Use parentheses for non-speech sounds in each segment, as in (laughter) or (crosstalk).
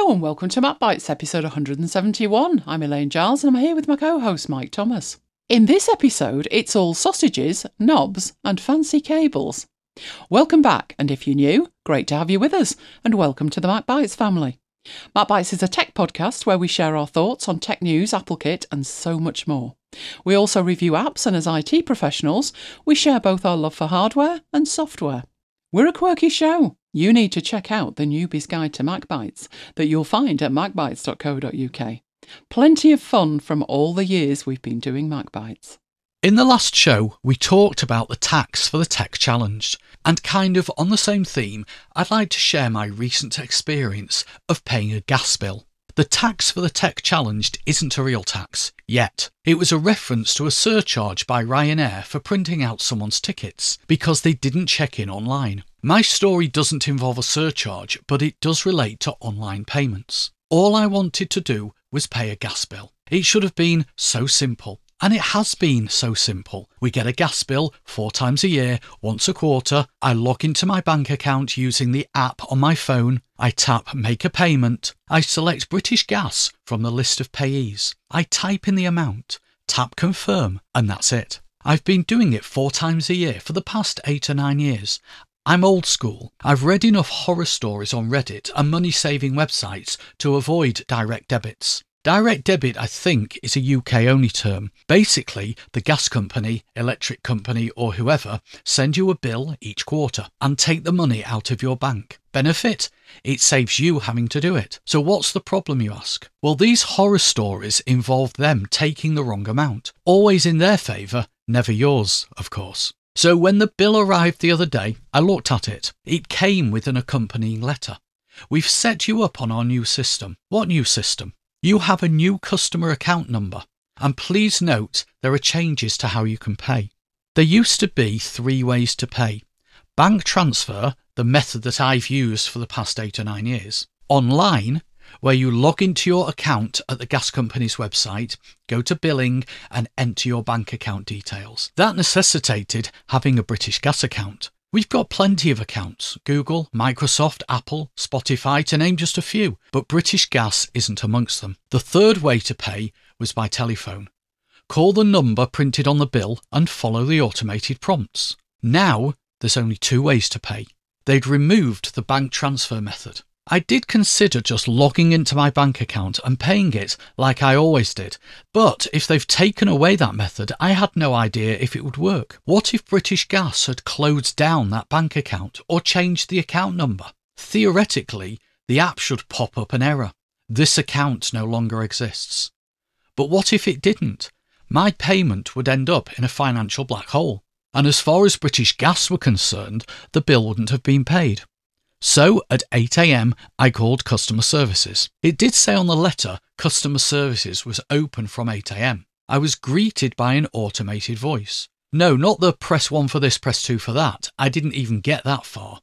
Hello and welcome to Mac Bites episode 171. I'm Elaine Giles and I'm here with my co host Mike Thomas. In this episode, it's all sausages, knobs, and fancy cables. Welcome back, and if you're new, great to have you with us, and welcome to the Mac Bites family. Mac Bites is a tech podcast where we share our thoughts on tech news, Apple Kit, and so much more. We also review apps, and as IT professionals, we share both our love for hardware and software. We're a quirky show. You need to check out the Newbie's Guide to MacBites that you'll find at macbites.co.uk. Plenty of fun from all the years we've been doing MacBites. In the last show, we talked about the tax for the Tech Challenged, and kind of on the same theme, I'd like to share my recent experience of paying a gas bill. The tax for the Tech Challenged isn't a real tax, yet. It was a reference to a surcharge by Ryanair for printing out someone's tickets because they didn't check in online. My story doesn't involve a surcharge, but it does relate to online payments. All I wanted to do was pay a gas bill. It should have been so simple. And it has been so simple. We get a gas bill four times a year, once a quarter. I log into my bank account using the app on my phone. I tap Make a Payment. I select British Gas from the list of payees. I type in the amount, tap Confirm, and that's it. I've been doing it four times a year for the past eight or nine years. I'm old school. I've read enough horror stories on Reddit and money saving websites to avoid direct debits. Direct debit, I think, is a UK only term. Basically, the gas company, electric company, or whoever send you a bill each quarter and take the money out of your bank. Benefit? It saves you having to do it. So, what's the problem, you ask? Well, these horror stories involve them taking the wrong amount, always in their favour, never yours, of course. So, when the bill arrived the other day, I looked at it. It came with an accompanying letter. We've set you up on our new system. What new system? You have a new customer account number, and please note there are changes to how you can pay. There used to be three ways to pay bank transfer, the method that I've used for the past eight or nine years, online, where you log into your account at the gas company's website, go to billing, and enter your bank account details. That necessitated having a British gas account. We've got plenty of accounts Google, Microsoft, Apple, Spotify, to name just a few, but British Gas isn't amongst them. The third way to pay was by telephone. Call the number printed on the bill and follow the automated prompts. Now, there's only two ways to pay. They'd removed the bank transfer method. I did consider just logging into my bank account and paying it like I always did, but if they've taken away that method, I had no idea if it would work. What if British Gas had closed down that bank account or changed the account number? Theoretically, the app should pop up an error. This account no longer exists. But what if it didn't? My payment would end up in a financial black hole. And as far as British Gas were concerned, the bill wouldn't have been paid. So at 8am, I called customer services. It did say on the letter customer services was open from 8am. I was greeted by an automated voice. No, not the press one for this, press two for that. I didn't even get that far.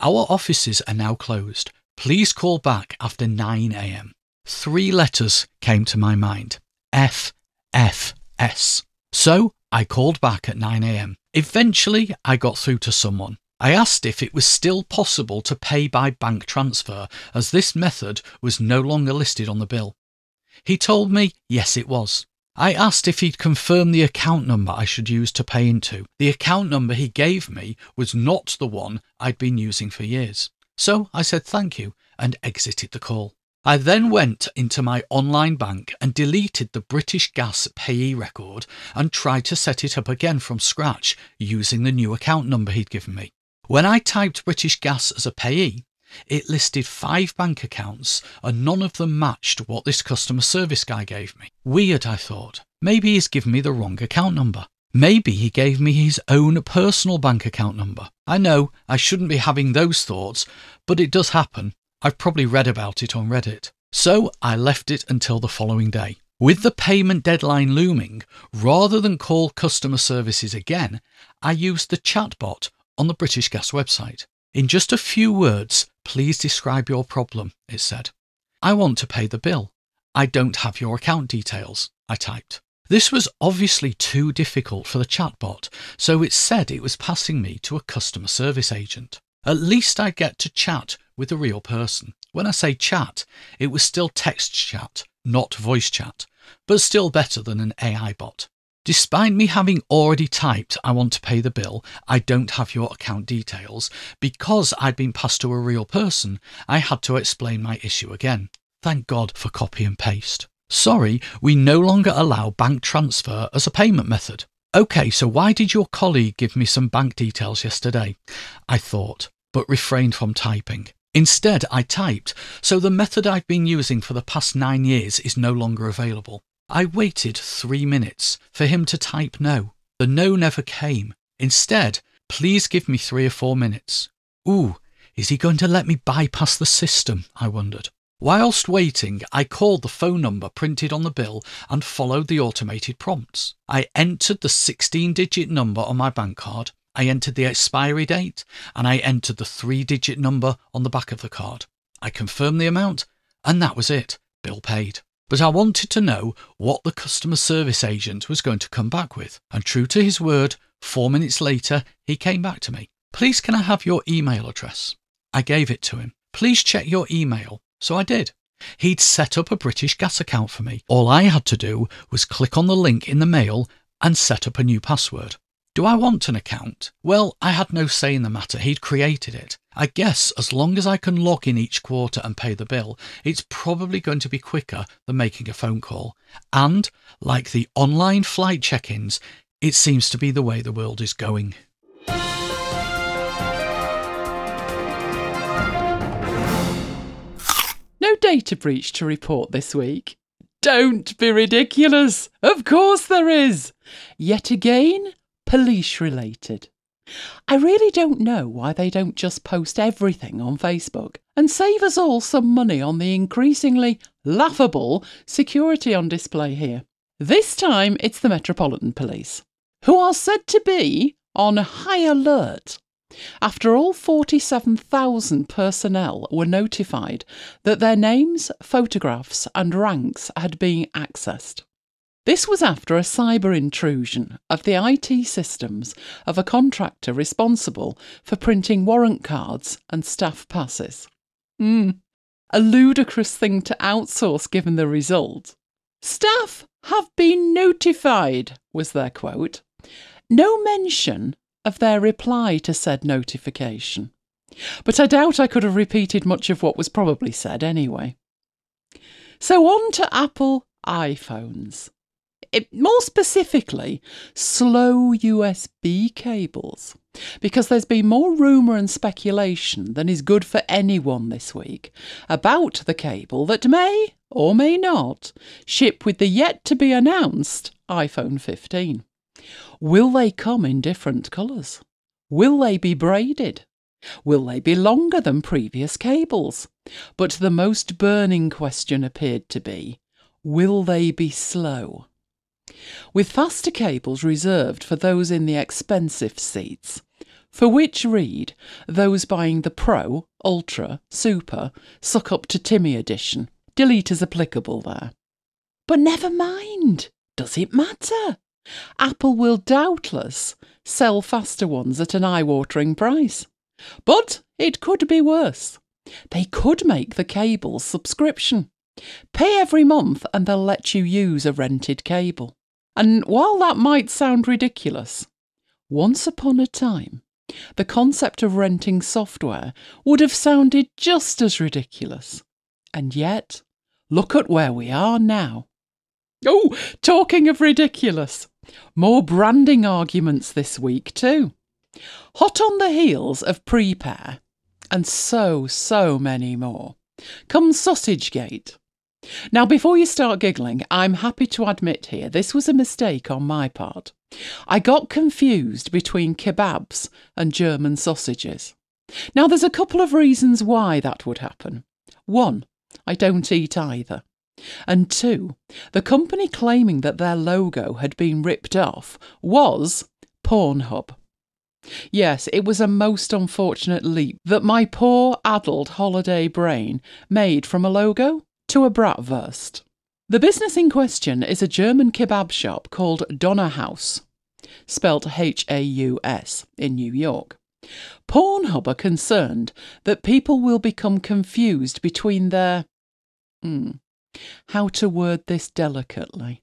Our offices are now closed. Please call back after 9am. Three letters came to my mind F, F, S. So I called back at 9am. Eventually, I got through to someone. I asked if it was still possible to pay by bank transfer, as this method was no longer listed on the bill. He told me yes, it was. I asked if he'd confirm the account number I should use to pay into. The account number he gave me was not the one I'd been using for years. So I said thank you and exited the call. I then went into my online bank and deleted the British Gas payee record and tried to set it up again from scratch using the new account number he'd given me. When I typed British Gas as a payee, it listed five bank accounts and none of them matched what this customer service guy gave me. Weird, I thought. Maybe he's given me the wrong account number. Maybe he gave me his own personal bank account number. I know I shouldn't be having those thoughts, but it does happen. I've probably read about it on Reddit. So I left it until the following day. With the payment deadline looming, rather than call customer services again, I used the chatbot on the British Gas website. In just a few words, please describe your problem, it said. I want to pay the bill. I don't have your account details, I typed. This was obviously too difficult for the chatbot, so it said it was passing me to a customer service agent. At least I'd get to chat with a real person. When I say chat, it was still text chat, not voice chat, but still better than an AI bot. Despite me having already typed, I want to pay the bill, I don't have your account details, because I'd been passed to a real person, I had to explain my issue again. Thank God for copy and paste. Sorry, we no longer allow bank transfer as a payment method. OK, so why did your colleague give me some bank details yesterday? I thought, but refrained from typing. Instead, I typed, so the method I've been using for the past nine years is no longer available. I waited three minutes for him to type no. The no never came. Instead, please give me three or four minutes. Ooh, is he going to let me bypass the system? I wondered. Whilst waiting, I called the phone number printed on the bill and followed the automated prompts. I entered the 16 digit number on my bank card, I entered the expiry date, and I entered the three digit number on the back of the card. I confirmed the amount, and that was it. Bill paid. But I wanted to know what the customer service agent was going to come back with. And true to his word, four minutes later, he came back to me. Please, can I have your email address? I gave it to him. Please check your email. So I did. He'd set up a British gas account for me. All I had to do was click on the link in the mail and set up a new password. Do I want an account? Well, I had no say in the matter, he'd created it. I guess as long as I can log in each quarter and pay the bill, it's probably going to be quicker than making a phone call. And, like the online flight check ins, it seems to be the way the world is going. No data breach to report this week. Don't be ridiculous! Of course there is! Yet again, police related. I really don't know why they don't just post everything on Facebook and save us all some money on the increasingly laughable security on display here. This time it's the Metropolitan Police, who are said to be on high alert after all 47,000 personnel were notified that their names, photographs, and ranks had been accessed. This was after a cyber intrusion of the IT systems of a contractor responsible for printing warrant cards and staff passes. Hmm, a ludicrous thing to outsource given the result. Staff have been notified, was their quote. No mention of their reply to said notification. But I doubt I could have repeated much of what was probably said anyway. So on to Apple iPhones it, more specifically, slow USB cables. Because there's been more rumour and speculation than is good for anyone this week about the cable that may, or may not, ship with the yet to be announced iPhone 15. Will they come in different colours? Will they be braided? Will they be longer than previous cables? But the most burning question appeared to be will they be slow? With faster cables reserved for those in the expensive seats, for which read those buying the Pro, Ultra, Super, Suck Up to Timmy edition. Delete as applicable there. But never mind. Does it matter? Apple will doubtless sell faster ones at an eye watering price. But it could be worse. They could make the cable subscription. Pay every month and they'll let you use a rented cable. And while that might sound ridiculous, once upon a time, the concept of renting software would have sounded just as ridiculous. And yet, look at where we are now. Oh, talking of ridiculous, more branding arguments this week too. Hot on the heels of Prepear, and so, so many more, comes Sausagegate. Now, before you start giggling, I'm happy to admit here this was a mistake on my part. I got confused between kebabs and German sausages. Now, there's a couple of reasons why that would happen. One, I don't eat either. And two, the company claiming that their logo had been ripped off was Pornhub. Yes, it was a most unfortunate leap that my poor addled holiday brain made from a logo to a bratwurst. The business in question is a German kebab shop called Donnerhaus, spelt H A U S, in New York. Pornhub are concerned that people will become confused between their. Hmm, how to word this delicately?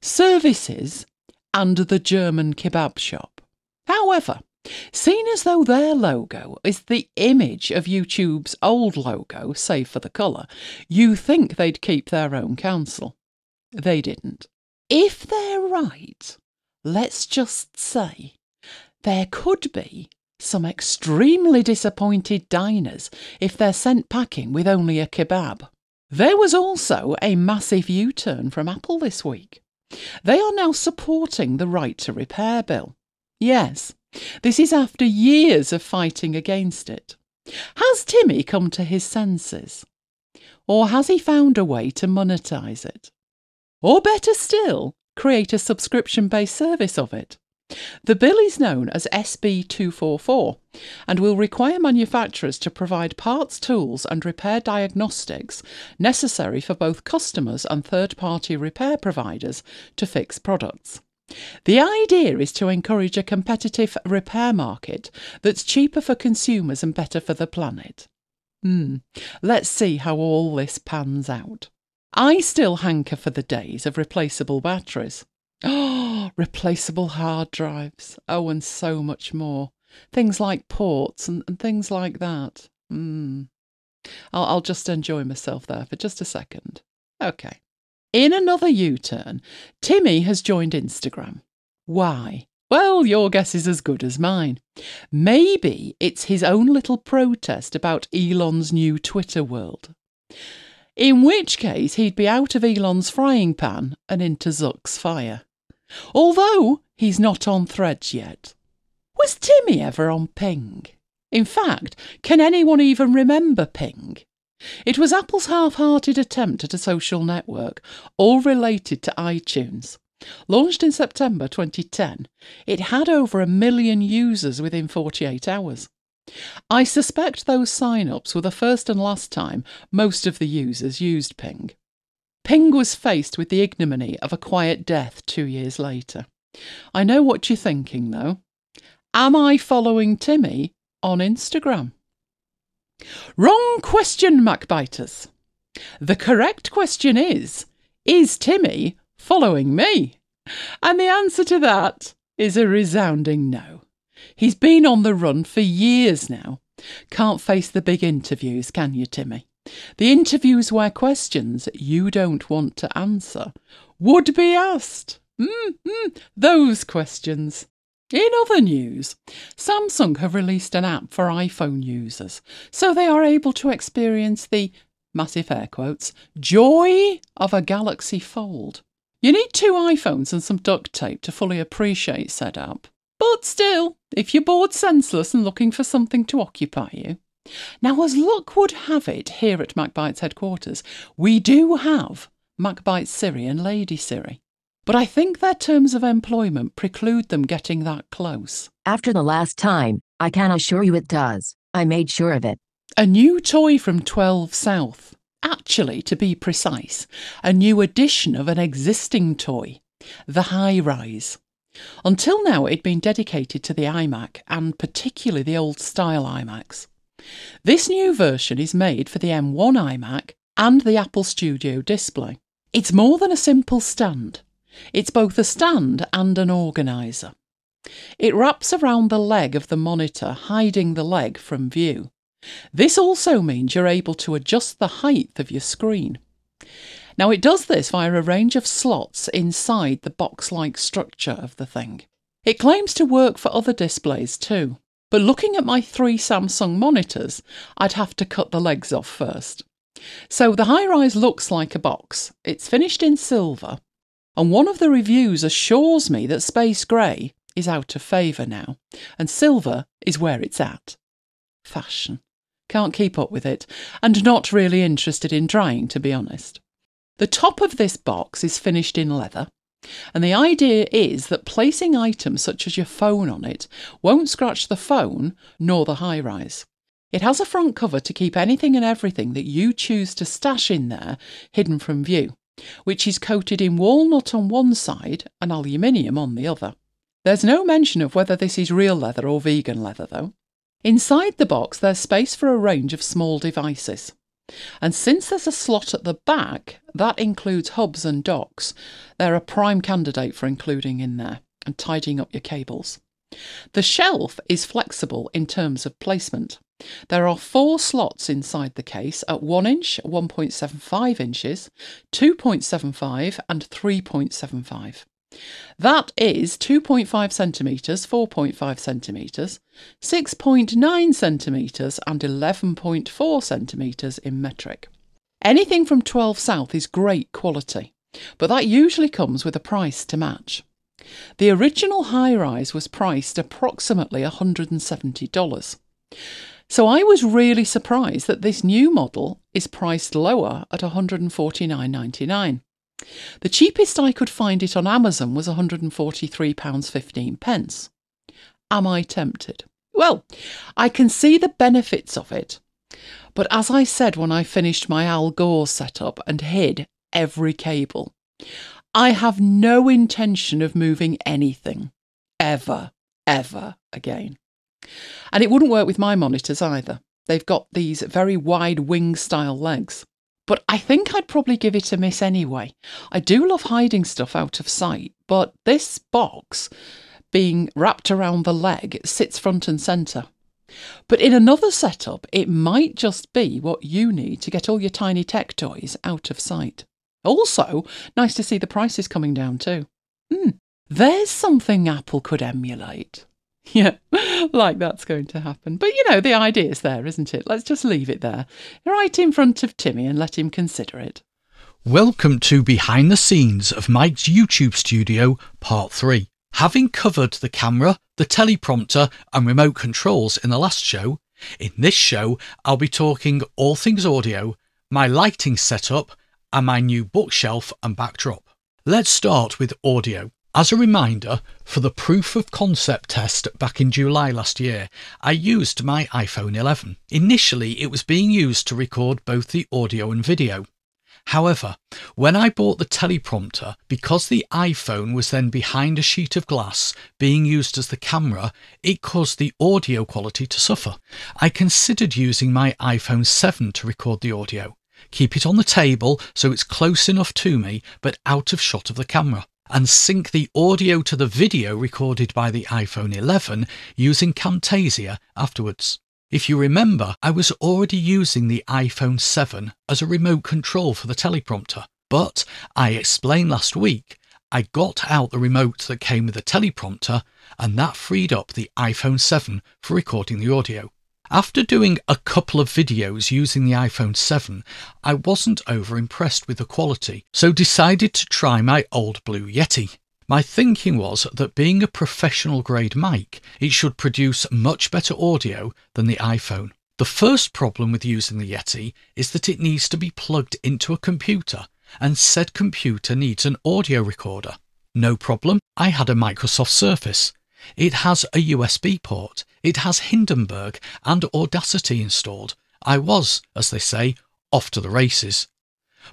Services and the German kebab shop. However, seen as though their logo is the image of YouTube's old logo, save for the colour, you think they'd keep their own counsel. They didn't. If they're right, let's just say there could be some extremely disappointed diners if they're sent packing with only a kebab. There was also a massive U turn from Apple this week. They are now supporting the right to repair bill. Yes, this is after years of fighting against it. Has Timmy come to his senses? Or has he found a way to monetize it? Or better still, create a subscription based service of it? The bill is known as SB 244 and will require manufacturers to provide parts, tools, and repair diagnostics necessary for both customers and third party repair providers to fix products. The idea is to encourage a competitive repair market that's cheaper for consumers and better for the planet. Hmm, let's see how all this pans out. I still hanker for the days of replaceable batteries. Oh, (gasps) replaceable hard drives. Oh, and so much more. Things like ports and, and things like that. Mm. I'll, I'll just enjoy myself there for just a second. Okay. In another U turn, Timmy has joined Instagram. Why? Well, your guess is as good as mine. Maybe it's his own little protest about Elon's new Twitter world. In which case, he'd be out of Elon's frying pan and into Zuck's fire. Although he's not on threads yet. Was Timmy ever on Ping? In fact, can anyone even remember Ping? It was Apple's half hearted attempt at a social network, all related to iTunes. Launched in September 2010, it had over a million users within 48 hours. I suspect those sign ups were the first and last time most of the users used Ping. Ping was faced with the ignominy of a quiet death two years later. I know what you're thinking, though. Am I following Timmy on Instagram? Wrong question, MacBiters. The correct question is Is Timmy following me? And the answer to that is a resounding no. He's been on the run for years now. Can't face the big interviews, can you, Timmy? The interviews where questions you don't want to answer would be asked. Mm-hmm, those questions. In other news, Samsung have released an app for iPhone users so they are able to experience the massive air quotes joy of a Galaxy Fold. You need two iPhones and some duct tape to fully appreciate said app. But still, if you're bored senseless and looking for something to occupy you, now, as luck would have it, here at MacBites headquarters, we do have MacBites Siri and Lady Siri. But I think their terms of employment preclude them getting that close. After the last time, I can assure you it does. I made sure of it. A new toy from 12 South. Actually, to be precise, a new edition of an existing toy, the HiRise. Until now, it'd been dedicated to the iMac, and particularly the old style iMacs. This new version is made for the M1 iMac and the Apple Studio display. It's more than a simple stand. It's both a stand and an organiser. It wraps around the leg of the monitor, hiding the leg from view. This also means you're able to adjust the height of your screen. Now, it does this via a range of slots inside the box like structure of the thing. It claims to work for other displays too. But looking at my three Samsung monitors, I'd have to cut the legs off first. So the HiRise looks like a box. It's finished in silver, and one of the reviews assures me that space grey is out of favour now, and silver is where it's at. Fashion. Can't keep up with it, and not really interested in trying, to be honest. The top of this box is finished in leather, and the idea is that placing items such as your phone on it won't scratch the phone nor the HiRise. It has a front cover to keep anything and everything that you choose to stash in there hidden from view, which is coated in walnut on one side and aluminium on the other. There's no mention of whether this is real leather or vegan leather, though. Inside the box, there's space for a range of small devices. And since there's a slot at the back, that includes hubs and docks, they're a prime candidate for including in there and tidying up your cables. The shelf is flexible in terms of placement. There are four slots inside the case at 1 inch, 1.75 inches, 2.75, and 3.75. That is 2.5 centimetres, 4.5 centimetres, 6.9 centimetres, and 11.4 centimetres in metric. Anything from 12 south is great quality, but that usually comes with a price to match. The original HiRise was priced approximately $170. So I was really surprised that this new model is priced lower at $149.99. The cheapest I could find it on Amazon was £143.15. Am I tempted? Well, I can see the benefits of it. But as I said when I finished my Al Gore setup and hid every cable, I have no intention of moving anything ever, ever again. And it wouldn't work with my monitors either. They've got these very wide wing style legs. But I think I'd probably give it a miss anyway. I do love hiding stuff out of sight, but this box, being wrapped around the leg, sits front and centre. But in another setup, it might just be what you need to get all your tiny tech toys out of sight. Also, nice to see the prices coming down too. Hmm, there's something Apple could emulate. (laughs) Yeah, like that's going to happen. But you know, the idea's there, isn't it? Let's just leave it there, right in front of Timmy and let him consider it. Welcome to Behind the Scenes of Mike's YouTube Studio, Part 3. Having covered the camera, the teleprompter, and remote controls in the last show, in this show I'll be talking all things audio, my lighting setup, and my new bookshelf and backdrop. Let's start with audio. As a reminder, for the proof of concept test back in July last year, I used my iPhone 11. Initially, it was being used to record both the audio and video. However, when I bought the teleprompter, because the iPhone was then behind a sheet of glass being used as the camera, it caused the audio quality to suffer. I considered using my iPhone 7 to record the audio. Keep it on the table so it's close enough to me but out of shot of the camera and sync the audio to the video recorded by the iPhone 11 using Camtasia afterwards. If you remember, I was already using the iPhone 7 as a remote control for the teleprompter, but I explained last week I got out the remote that came with the teleprompter and that freed up the iPhone 7 for recording the audio. After doing a couple of videos using the iPhone 7, I wasn't over impressed with the quality, so decided to try my old Blue Yeti. My thinking was that being a professional grade mic, it should produce much better audio than the iPhone. The first problem with using the Yeti is that it needs to be plugged into a computer, and said computer needs an audio recorder. No problem, I had a Microsoft Surface. It has a USB port, it has Hindenburg and Audacity installed. I was, as they say, off to the races.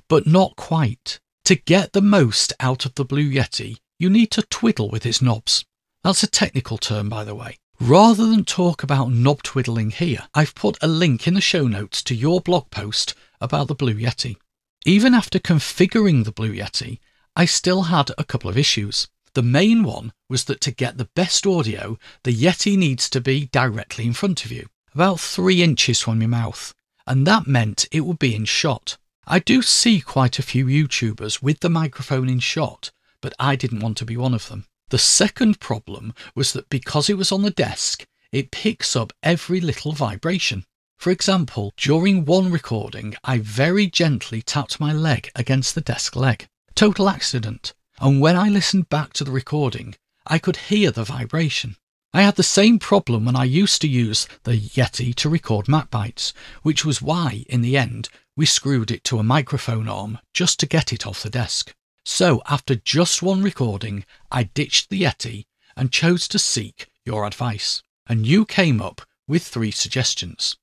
But not quite. To get the most out of the Blue Yeti, you need to twiddle with its knobs. That's a technical term, by the way. Rather than talk about knob twiddling here, I've put a link in the show notes to your blog post about the Blue Yeti. Even after configuring the Blue Yeti, I still had a couple of issues. The main one was that to get the best audio, the Yeti needs to be directly in front of you, about three inches from your mouth, and that meant it would be in shot. I do see quite a few YouTubers with the microphone in shot, but I didn't want to be one of them. The second problem was that because it was on the desk, it picks up every little vibration. For example, during one recording, I very gently tapped my leg against the desk leg. Total accident and when I listened back to the recording, I could hear the vibration. I had the same problem when I used to use the Yeti to record MacBites, which was why, in the end, we screwed it to a microphone arm just to get it off the desk. So, after just one recording, I ditched the Yeti and chose to seek your advice. And you came up with three suggestions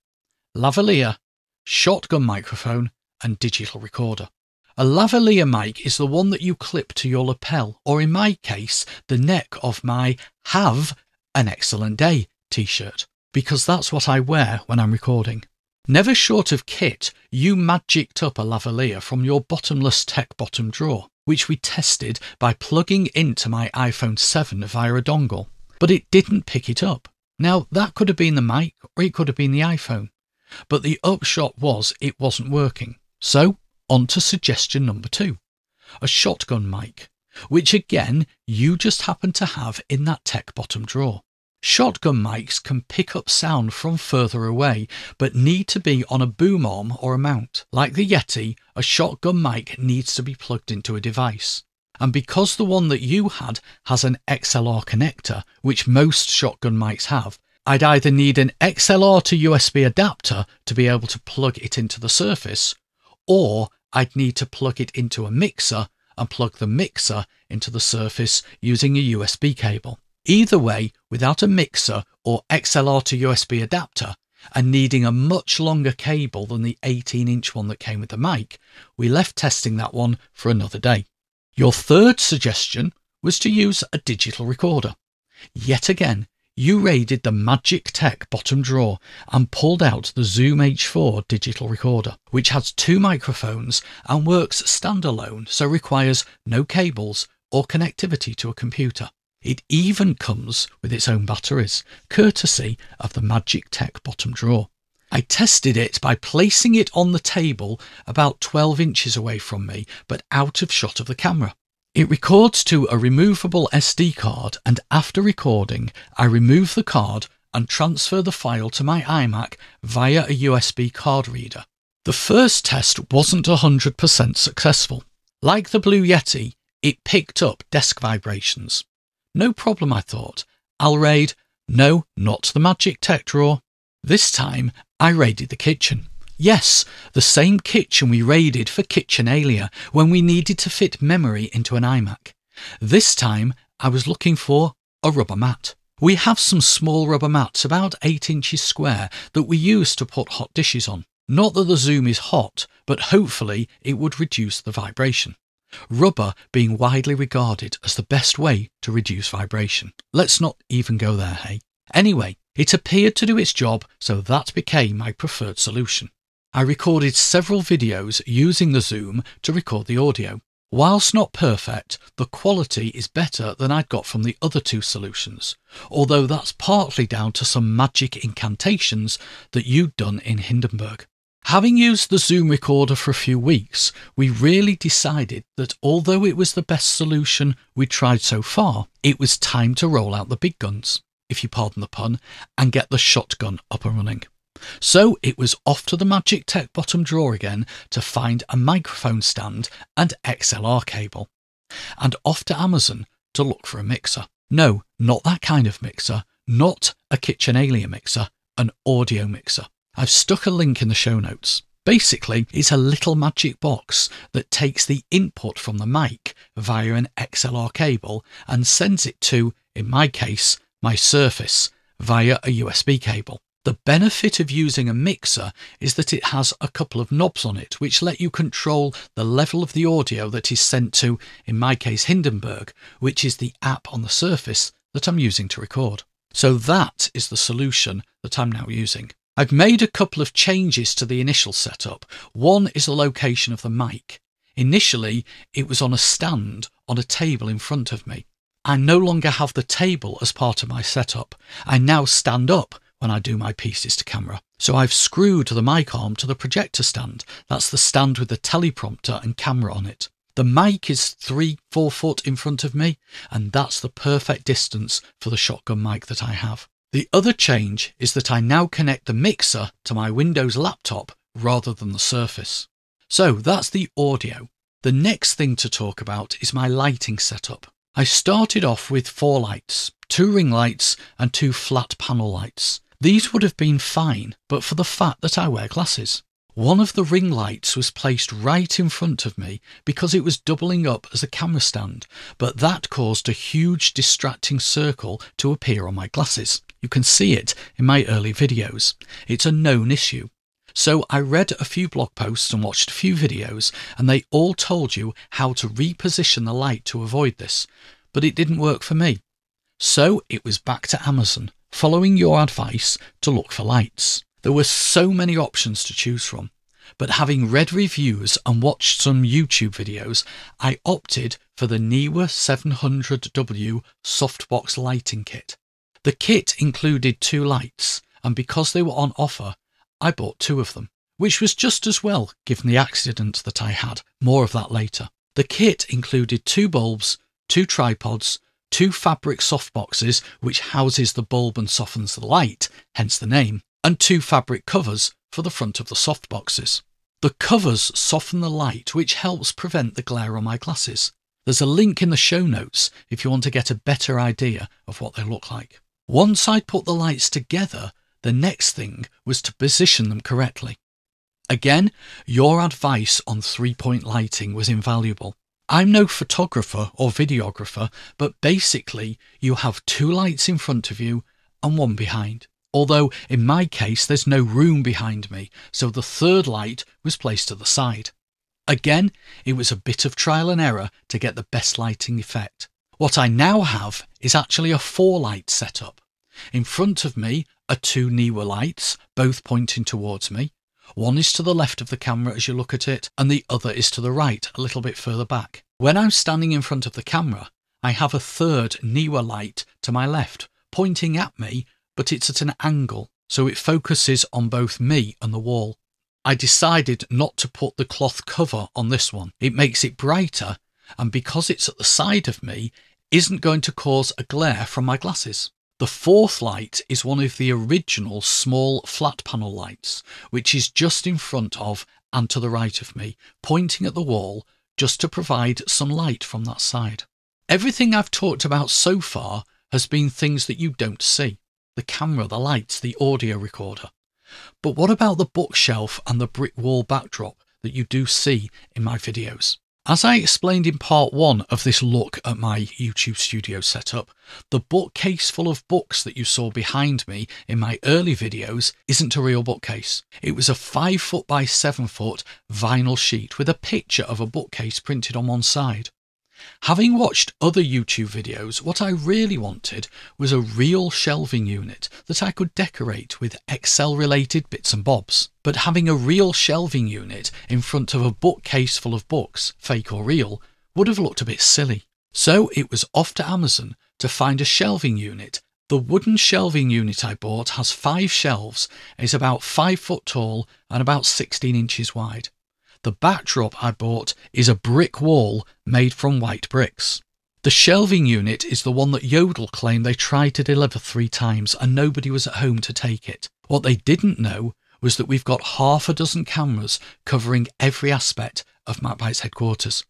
lavalier, shotgun microphone, and digital recorder. A lavalier mic is the one that you clip to your lapel, or in my case, the neck of my Have an Excellent Day t shirt, because that's what I wear when I'm recording. Never short of kit, you magicked up a lavalier from your bottomless tech bottom drawer, which we tested by plugging into my iPhone 7 via a dongle, but it didn't pick it up. Now, that could have been the mic or it could have been the iPhone, but the upshot was it wasn't working. So, on to suggestion number two a shotgun mic, which again you just happen to have in that tech bottom drawer. Shotgun mics can pick up sound from further away, but need to be on a boom arm or a mount. Like the Yeti, a shotgun mic needs to be plugged into a device. And because the one that you had has an XLR connector, which most shotgun mics have, I'd either need an XLR to USB adapter to be able to plug it into the surface, or I'd need to plug it into a mixer and plug the mixer into the surface using a USB cable. Either way, without a mixer or XLR to USB adapter, and needing a much longer cable than the 18 inch one that came with the mic, we left testing that one for another day. Your third suggestion was to use a digital recorder. Yet again, you raided the Magic Tech bottom drawer and pulled out the Zoom H4 digital recorder, which has two microphones and works standalone, so requires no cables or connectivity to a computer. It even comes with its own batteries, courtesy of the Magic Tech bottom drawer. I tested it by placing it on the table about 12 inches away from me, but out of shot of the camera. It records to a removable SD card, and after recording, I remove the card and transfer the file to my iMac via a USB card reader. The first test wasn't 100% successful. Like the Blue Yeti, it picked up desk vibrations. No problem, I thought. I'll raid. No, not the Magic Tech drawer. This time, I raided the kitchen. Yes, the same kitchen we raided for Kitchenalia when we needed to fit memory into an iMac. This time I was looking for a rubber mat. We have some small rubber mats about 8 inches square that we use to put hot dishes on. Not that the Zoom is hot, but hopefully it would reduce the vibration. Rubber being widely regarded as the best way to reduce vibration. Let's not even go there, hey? Anyway, it appeared to do its job, so that became my preferred solution. I recorded several videos using the Zoom to record the audio. Whilst not perfect, the quality is better than I'd got from the other two solutions, although that's partly down to some magic incantations that you'd done in Hindenburg. Having used the Zoom recorder for a few weeks, we really decided that although it was the best solution we'd tried so far, it was time to roll out the big guns, if you pardon the pun, and get the shotgun up and running. So it was off to the Magic Tech bottom drawer again to find a microphone stand and XLR cable, and off to Amazon to look for a mixer. No, not that kind of mixer, not a Kitchenalia mixer, an audio mixer. I've stuck a link in the show notes. Basically, it's a little magic box that takes the input from the mic via an XLR cable and sends it to, in my case, my Surface via a USB cable. The benefit of using a mixer is that it has a couple of knobs on it which let you control the level of the audio that is sent to, in my case, Hindenburg, which is the app on the Surface that I'm using to record. So that is the solution that I'm now using. I've made a couple of changes to the initial setup. One is the location of the mic. Initially, it was on a stand on a table in front of me. I no longer have the table as part of my setup. I now stand up when I do my pieces to camera. So I've screwed the mic arm to the projector stand. That's the stand with the teleprompter and camera on it. The mic is three, four foot in front of me, and that's the perfect distance for the shotgun mic that I have. The other change is that I now connect the mixer to my Windows laptop rather than the Surface. So that's the audio. The next thing to talk about is my lighting setup. I started off with four lights, two ring lights and two flat panel lights. These would have been fine, but for the fact that I wear glasses. One of the ring lights was placed right in front of me because it was doubling up as a camera stand, but that caused a huge distracting circle to appear on my glasses. You can see it in my early videos. It's a known issue. So I read a few blog posts and watched a few videos, and they all told you how to reposition the light to avoid this, but it didn't work for me. So it was back to Amazon, following your advice to look for lights. There were so many options to choose from, but having read reviews and watched some YouTube videos, I opted for the Neewer 700W softbox lighting kit. The kit included two lights, and because they were on offer, I bought two of them, which was just as well given the accident that I had. More of that later. The kit included two bulbs, two tripods, two fabric softboxes, which houses the bulb and softens the light, hence the name, and two fabric covers for the front of the softboxes. The covers soften the light, which helps prevent the glare on my glasses. There's a link in the show notes if you want to get a better idea of what they look like. Once I'd put the lights together, the next thing was to position them correctly. Again, your advice on three point lighting was invaluable. I'm no photographer or videographer, but basically, you have two lights in front of you and one behind. Although in my case, there's no room behind me, so the third light was placed to the side. Again, it was a bit of trial and error to get the best lighting effect. What I now have is actually a four light setup. In front of me are two Neewer lights, both pointing towards me. One is to the left of the camera as you look at it, and the other is to the right, a little bit further back. When I'm standing in front of the camera, I have a third Neewer light to my left, pointing at me, but it's at an angle, so it focuses on both me and the wall. I decided not to put the cloth cover on this one. It makes it brighter, and because it's at the side of me, isn't going to cause a glare from my glasses. The fourth light is one of the original small flat panel lights, which is just in front of and to the right of me, pointing at the wall just to provide some light from that side. Everything I've talked about so far has been things that you don't see the camera, the lights, the audio recorder. But what about the bookshelf and the brick wall backdrop that you do see in my videos? As I explained in part one of this look at my YouTube studio setup, the bookcase full of books that you saw behind me in my early videos isn't a real bookcase. It was a 5 foot by 7 foot vinyl sheet with a picture of a bookcase printed on one side. Having watched other YouTube videos, what I really wanted was a real shelving unit that I could decorate with Excel related bits and bobs. But having a real shelving unit in front of a bookcase full of books, fake or real, would have looked a bit silly. So it was off to Amazon to find a shelving unit. The wooden shelving unit I bought has five shelves, is about 5 foot tall and about 16 inches wide. The backdrop I bought is a brick wall made from white bricks. The shelving unit is the one that Yodel claimed they tried to deliver three times and nobody was at home to take it. What they didn't know was that we've got half a dozen cameras covering every aspect of MacBites headquarters.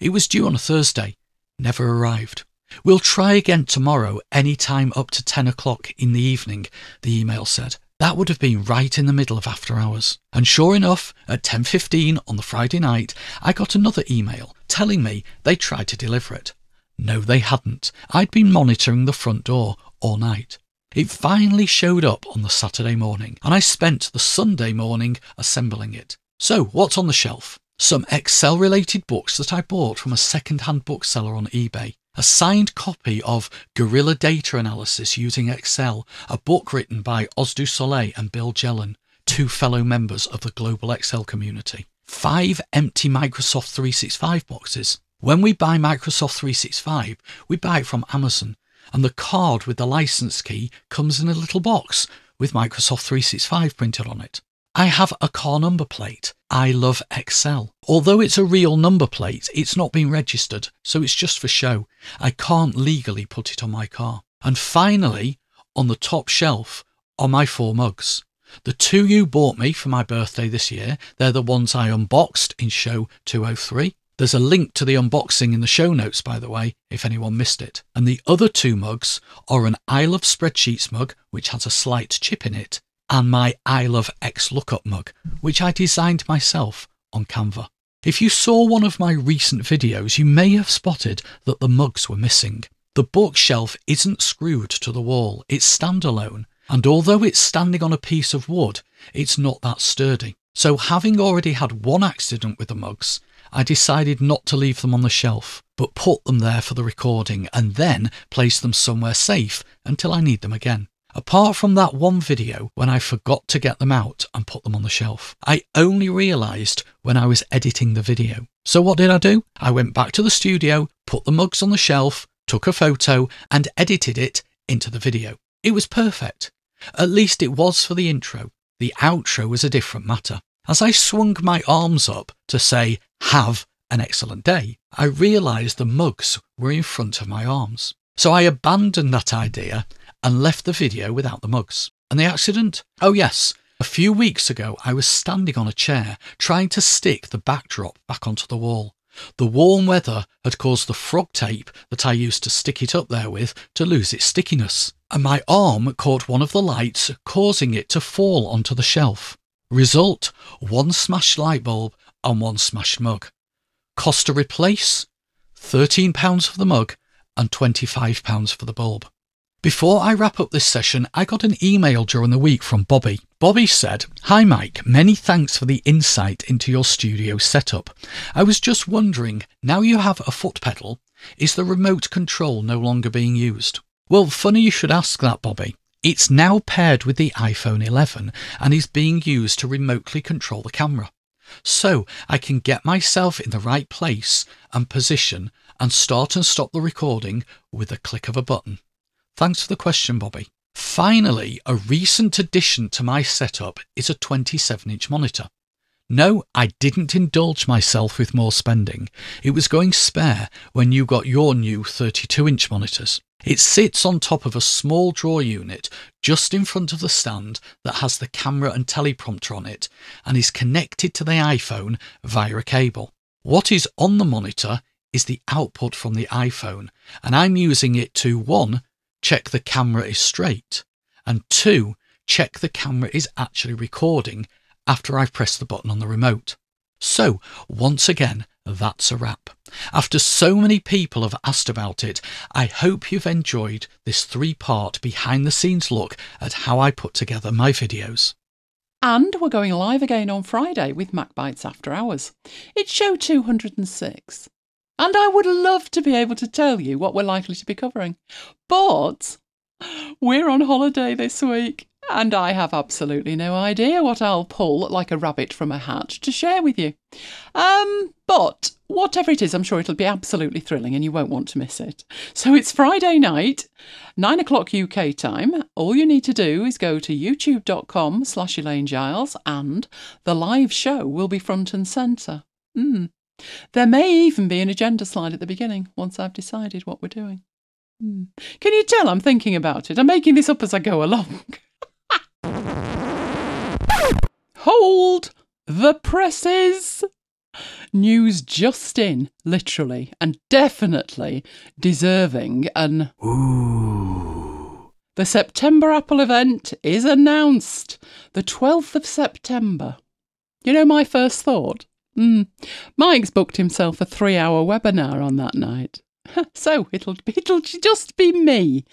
It was due on a Thursday, never arrived. We'll try again tomorrow, any time up to 10 o'clock in the evening, the email said. That would have been right in the middle of after hours. And sure enough, at 10:15 on the Friday night, I got another email telling me they tried to deliver it. No, they hadn't. I'd been monitoring the front door all night. It finally showed up on the Saturday morning, and I spent the Sunday morning assembling it. So, what's on the shelf? Some Excel related books that I bought from a second hand bookseller on eBay a signed copy of Guerrilla Data Analysis using Excel, a book written by Oz du Soleil and Bill Jelen, two fellow members of the global Excel community. Five empty Microsoft 365 boxes. When we buy Microsoft 365, we buy it from Amazon, and the card with the license key comes in a little box with Microsoft 365 printed on it. I have a car number plate. I love Excel. Although it's a real number plate, it's not been registered, so it's just for show. I can't legally put it on my car. And finally, on the top shelf are my four mugs. The two you bought me for my birthday this year, they're the ones I unboxed in show 203. There's a link to the unboxing in the show notes, by the way, if anyone missed it. And the other two mugs are an I Love Spreadsheets mug, which has a slight chip in it, and my I Love XLOOKUP mug, which I designed myself on Canva. If you saw one of my recent videos, you may have spotted that the mugs were missing. The bookshelf isn't screwed to the wall, it's standalone, and although it's standing on a piece of wood, it's not that sturdy. So, having already had one accident with the mugs, I decided not to leave them on the shelf, but put them there for the recording and then place them somewhere safe until I need them again. Apart from that one video when I forgot to get them out and put them on the shelf, I only realised when I was editing the video. So what did I do? I went back to the studio, put the mugs on the shelf, took a photo, and edited it into the video. It was perfect. At least it was for the intro. The outro was a different matter. As I swung my arms up to say, have an excellent day, I realised the mugs were in front of my arms. So I abandoned that idea and left the video without the mugs. And the accident? Oh, yes. A few weeks ago, I was standing on a chair trying to stick the backdrop back onto the wall. The warm weather had caused the frog tape that I used to stick it up there with to lose its stickiness, and my arm caught one of the lights, causing it to fall onto the shelf. Result one smashed light bulb and one smashed mug. Cost to replace £13 for the mug and £25 for the bulb. Before I wrap up this session, I got an email during the week from Bobby. Bobby said, Hi Mike, many thanks for the insight into your studio setup. I was just wondering, now you have a foot pedal, is the remote control no longer being used? Well, funny you should ask that, Bobby. It's now paired with the iPhone 11 and is being used to remotely control the camera. So I can get myself in the right place and position and start and stop the recording with a click of a button. Thanks for the question, Bobby. Finally, a recent addition to my setup is a 27 inch monitor. No, I didn't indulge myself with more spending. It was going spare when you got your new 32 inch monitors. It sits on top of a small drawer unit just in front of the stand that has the camera and teleprompter on it and is connected to the iPhone via a cable. What is on the monitor is the output from the iPhone, and I'm using it to 1 check the camera is straight, and two, check the camera is actually recording after I've pressed the button on the remote. So, once again, that's a wrap. After so many people have asked about it, I hope you've enjoyed this three part behind the scenes look at how I put together my videos. And we're going live again on Friday with MacBites After Hours. It's show 206. And I would love to be able to tell you what we're likely to be covering. But we're on holiday this week, and I have absolutely no idea what I'll pull like a rabbit from a hat to share with you. Um, but whatever it is, I'm sure it'll be absolutely thrilling and you won't want to miss it. So it's Friday night, nine o'clock UK time. All you need to do is go to youtube.com slash Elaine Giles and the live show will be front and centre. Mm. There may even be an agenda slide at the beginning once I've decided what we're doing. Hmm. Can you tell I'm thinking about it? I'm making this up as I go along. (laughs) Hold the presses! News just in, literally, and definitely deserving an ooh. The September Apple event is announced. The 12th of September. You know my first thought? Mm. Mike's booked himself a three hour webinar on that night. (laughs) so it'll (laughs) it'll just be me.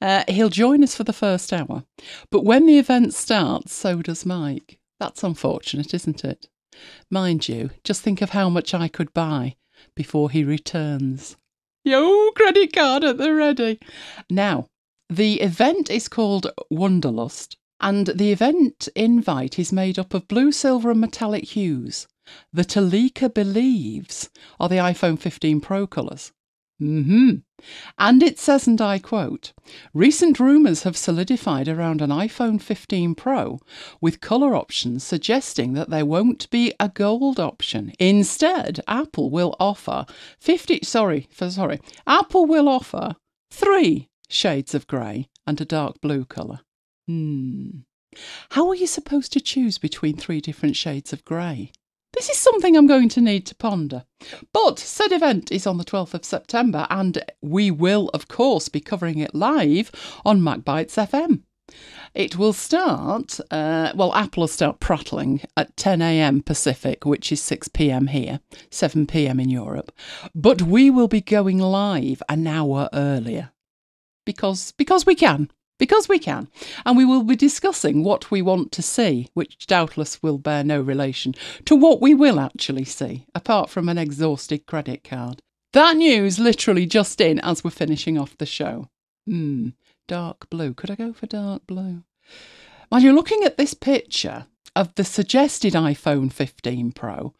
Uh, he'll join us for the first hour, but when the event starts, so does Mike. That's unfortunate, isn't it? Mind you, just think of how much I could buy before he returns. Yo, credit card at the ready. Now, the event is called Wonderlust, and the event invite is made up of blue, silver, and metallic hues. The Talika Believes are the iPhone 15 Pro colours. Mm-hmm. And it says, and I quote, recent rumours have solidified around an iPhone 15 Pro with colour options suggesting that there won't be a gold option. Instead, Apple will offer 50, sorry, for, sorry, Apple will offer three shades of grey and a dark blue colour. Hmm. How are you supposed to choose between three different shades of grey? This is something I'm going to need to ponder. But said event is on the 12th of September, and we will, of course, be covering it live on MacBites FM. It will start, uh, well, Apple will start prattling at 10 a.m. Pacific, which is 6 p.m. here, 7 p.m. in Europe. But we will be going live an hour earlier because because we can. Because we can. And we will be discussing what we want to see, which doubtless will bear no relation to what we will actually see, apart from an exhausted credit card. That news literally just in as we're finishing off the show. Hmm, dark blue. Could I go for dark blue? While you're looking at this picture of the suggested iPhone 15 Pro.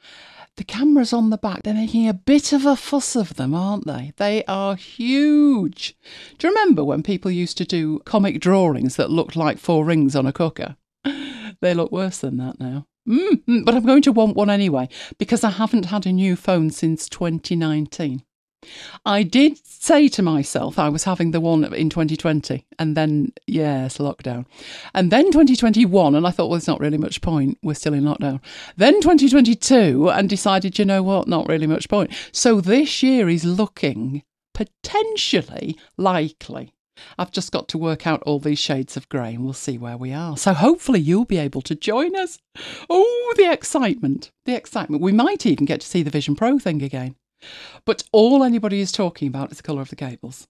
The cameras on the back, they're making a bit of a fuss of them, aren't they? They are huge. Do you remember when people used to do comic drawings that looked like four rings on a cooker? (laughs) they look worse than that now. Mm, but I'm going to want one anyway because I haven't had a new phone since 2019. I did say to myself I was having the one in 2020, and then, yes, lockdown. And then 2021, and I thought, well, there's not really much point. We're still in lockdown. Then 2022, and decided, you know what, not really much point. So this year is looking potentially likely. I've just got to work out all these shades of grey and we'll see where we are. So hopefully you'll be able to join us. Oh, the excitement. The excitement. We might even get to see the Vision Pro thing again. But all anybody is talking about is the colour of the cables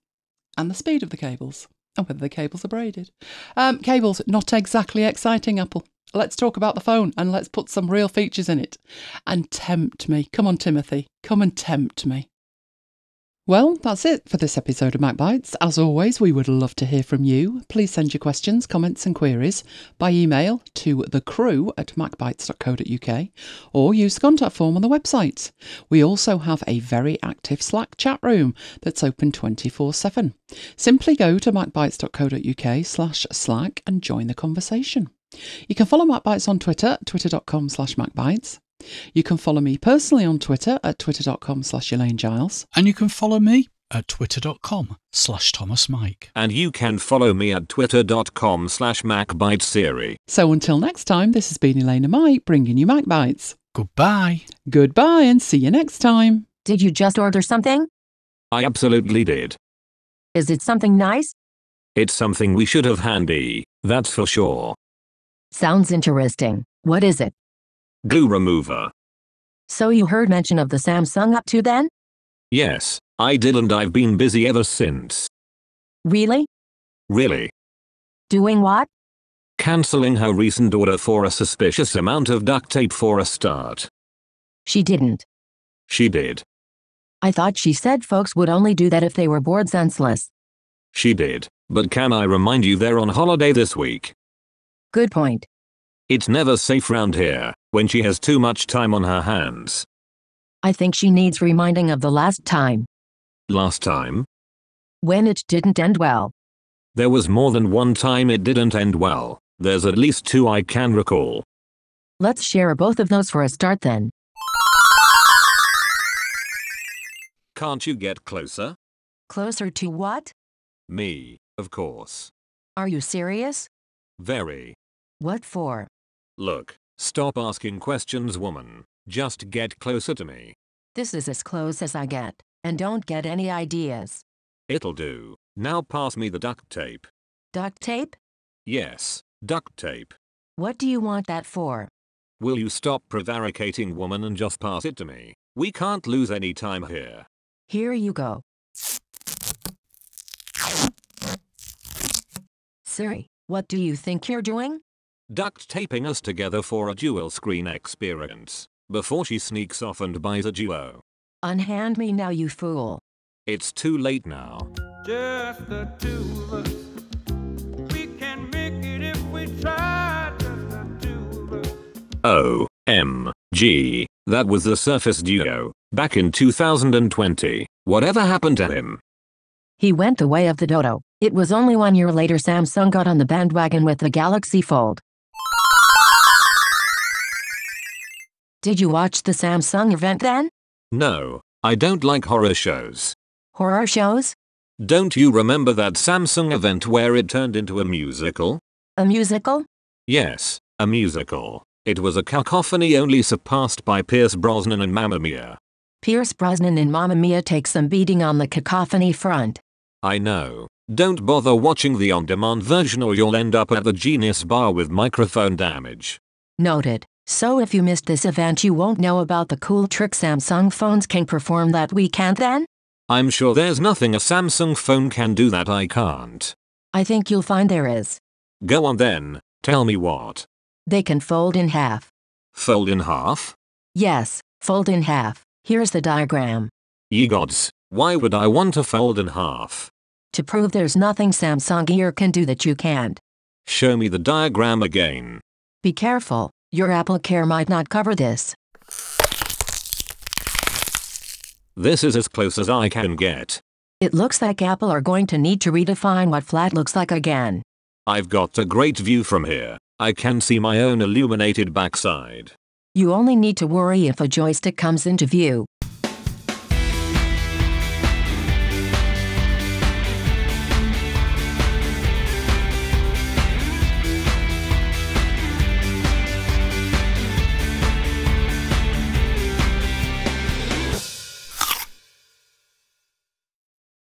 and the speed of the cables and whether the cables are braided. Um, cables, not exactly exciting, Apple. Let's talk about the phone and let's put some real features in it. And tempt me. Come on, Timothy. Come and tempt me. Well, that's it for this episode of MacBites. As always, we would love to hear from you. Please send your questions, comments, and queries by email to the crew at macbites.co.uk or use the contact form on the website. We also have a very active Slack chat room that's open 24 7. Simply go to macbites.co.uk slash Slack and join the conversation. You can follow MacBites on Twitter, twitter.com slash MacBites. You can follow me personally on Twitter at twitter.com slash Elaine Giles. And you can follow me at twitter.com slash Thomas Mike. And you can follow me at twitter.com slash macbitesiri. So until next time, this has been Elaine and Mike bringing you MacBites. Goodbye. Goodbye and see you next time. Did you just order something? I absolutely did. Is it something nice? It's something we should have handy, that's for sure. Sounds interesting. What is it? Glue remover. So you heard mention of the Samsung up to then? Yes, I did and I've been busy ever since. Really? Really. Doing what? Cancelling her recent order for a suspicious amount of duct tape for a start. She didn't. She did. I thought she said folks would only do that if they were bored senseless. She did. But can I remind you they're on holiday this week? Good point. It's never safe round here when she has too much time on her hands. I think she needs reminding of the last time, Last time, when it didn't end well. there was more than one time it didn't end well. There's at least two I can recall. Let's share both of those for a start then. Can't you get closer? Closer to what? Me, of course. Are you serious? Very. What for? Look, stop asking questions, woman. Just get closer to me. This is as close as I get, and don't get any ideas. It'll do. Now pass me the duct tape. Duct tape? Yes, duct tape. What do you want that for? Will you stop prevaricating, woman, and just pass it to me? We can't lose any time here. Here you go. Siri, what do you think you're doing? Duct taping us together for a dual screen experience. Before she sneaks off and buys a duo. Unhand me now, you fool. It's too late now. Just the two of us. We can make it if we try. Just the two of us. O M G. That was the Surface Duo. Back in 2020. Whatever happened to him? He went the way of the dodo. It was only one year later Samsung got on the bandwagon with the Galaxy Fold. Did you watch the Samsung event then? No, I don't like horror shows. Horror shows? Don't you remember that Samsung event where it turned into a musical? A musical? Yes, a musical. It was a cacophony only surpassed by Pierce Brosnan and Mamma Mia. Pierce Brosnan in Mamma Mia take some beating on the cacophony front. I know. Don't bother watching the on-demand version or you'll end up at the Genius Bar with microphone damage. Noted. So if you missed this event you won't know about the cool trick Samsung phones can perform that we can't then? I'm sure there's nothing a Samsung phone can do that I can't. I think you'll find there is. Go on then, tell me what. They can fold in half. Fold in half? Yes, fold in half. Here's the diagram. Ye gods, why would I want to fold in half? To prove there's nothing Samsung Gear can do that you can't. Show me the diagram again. Be careful, your Apple Care might not cover this. This is as close as I can get. It looks like Apple are going to need to redefine what flat looks like again. I've got a great view from here. I can see my own illuminated backside. You only need to worry if a joystick comes into view.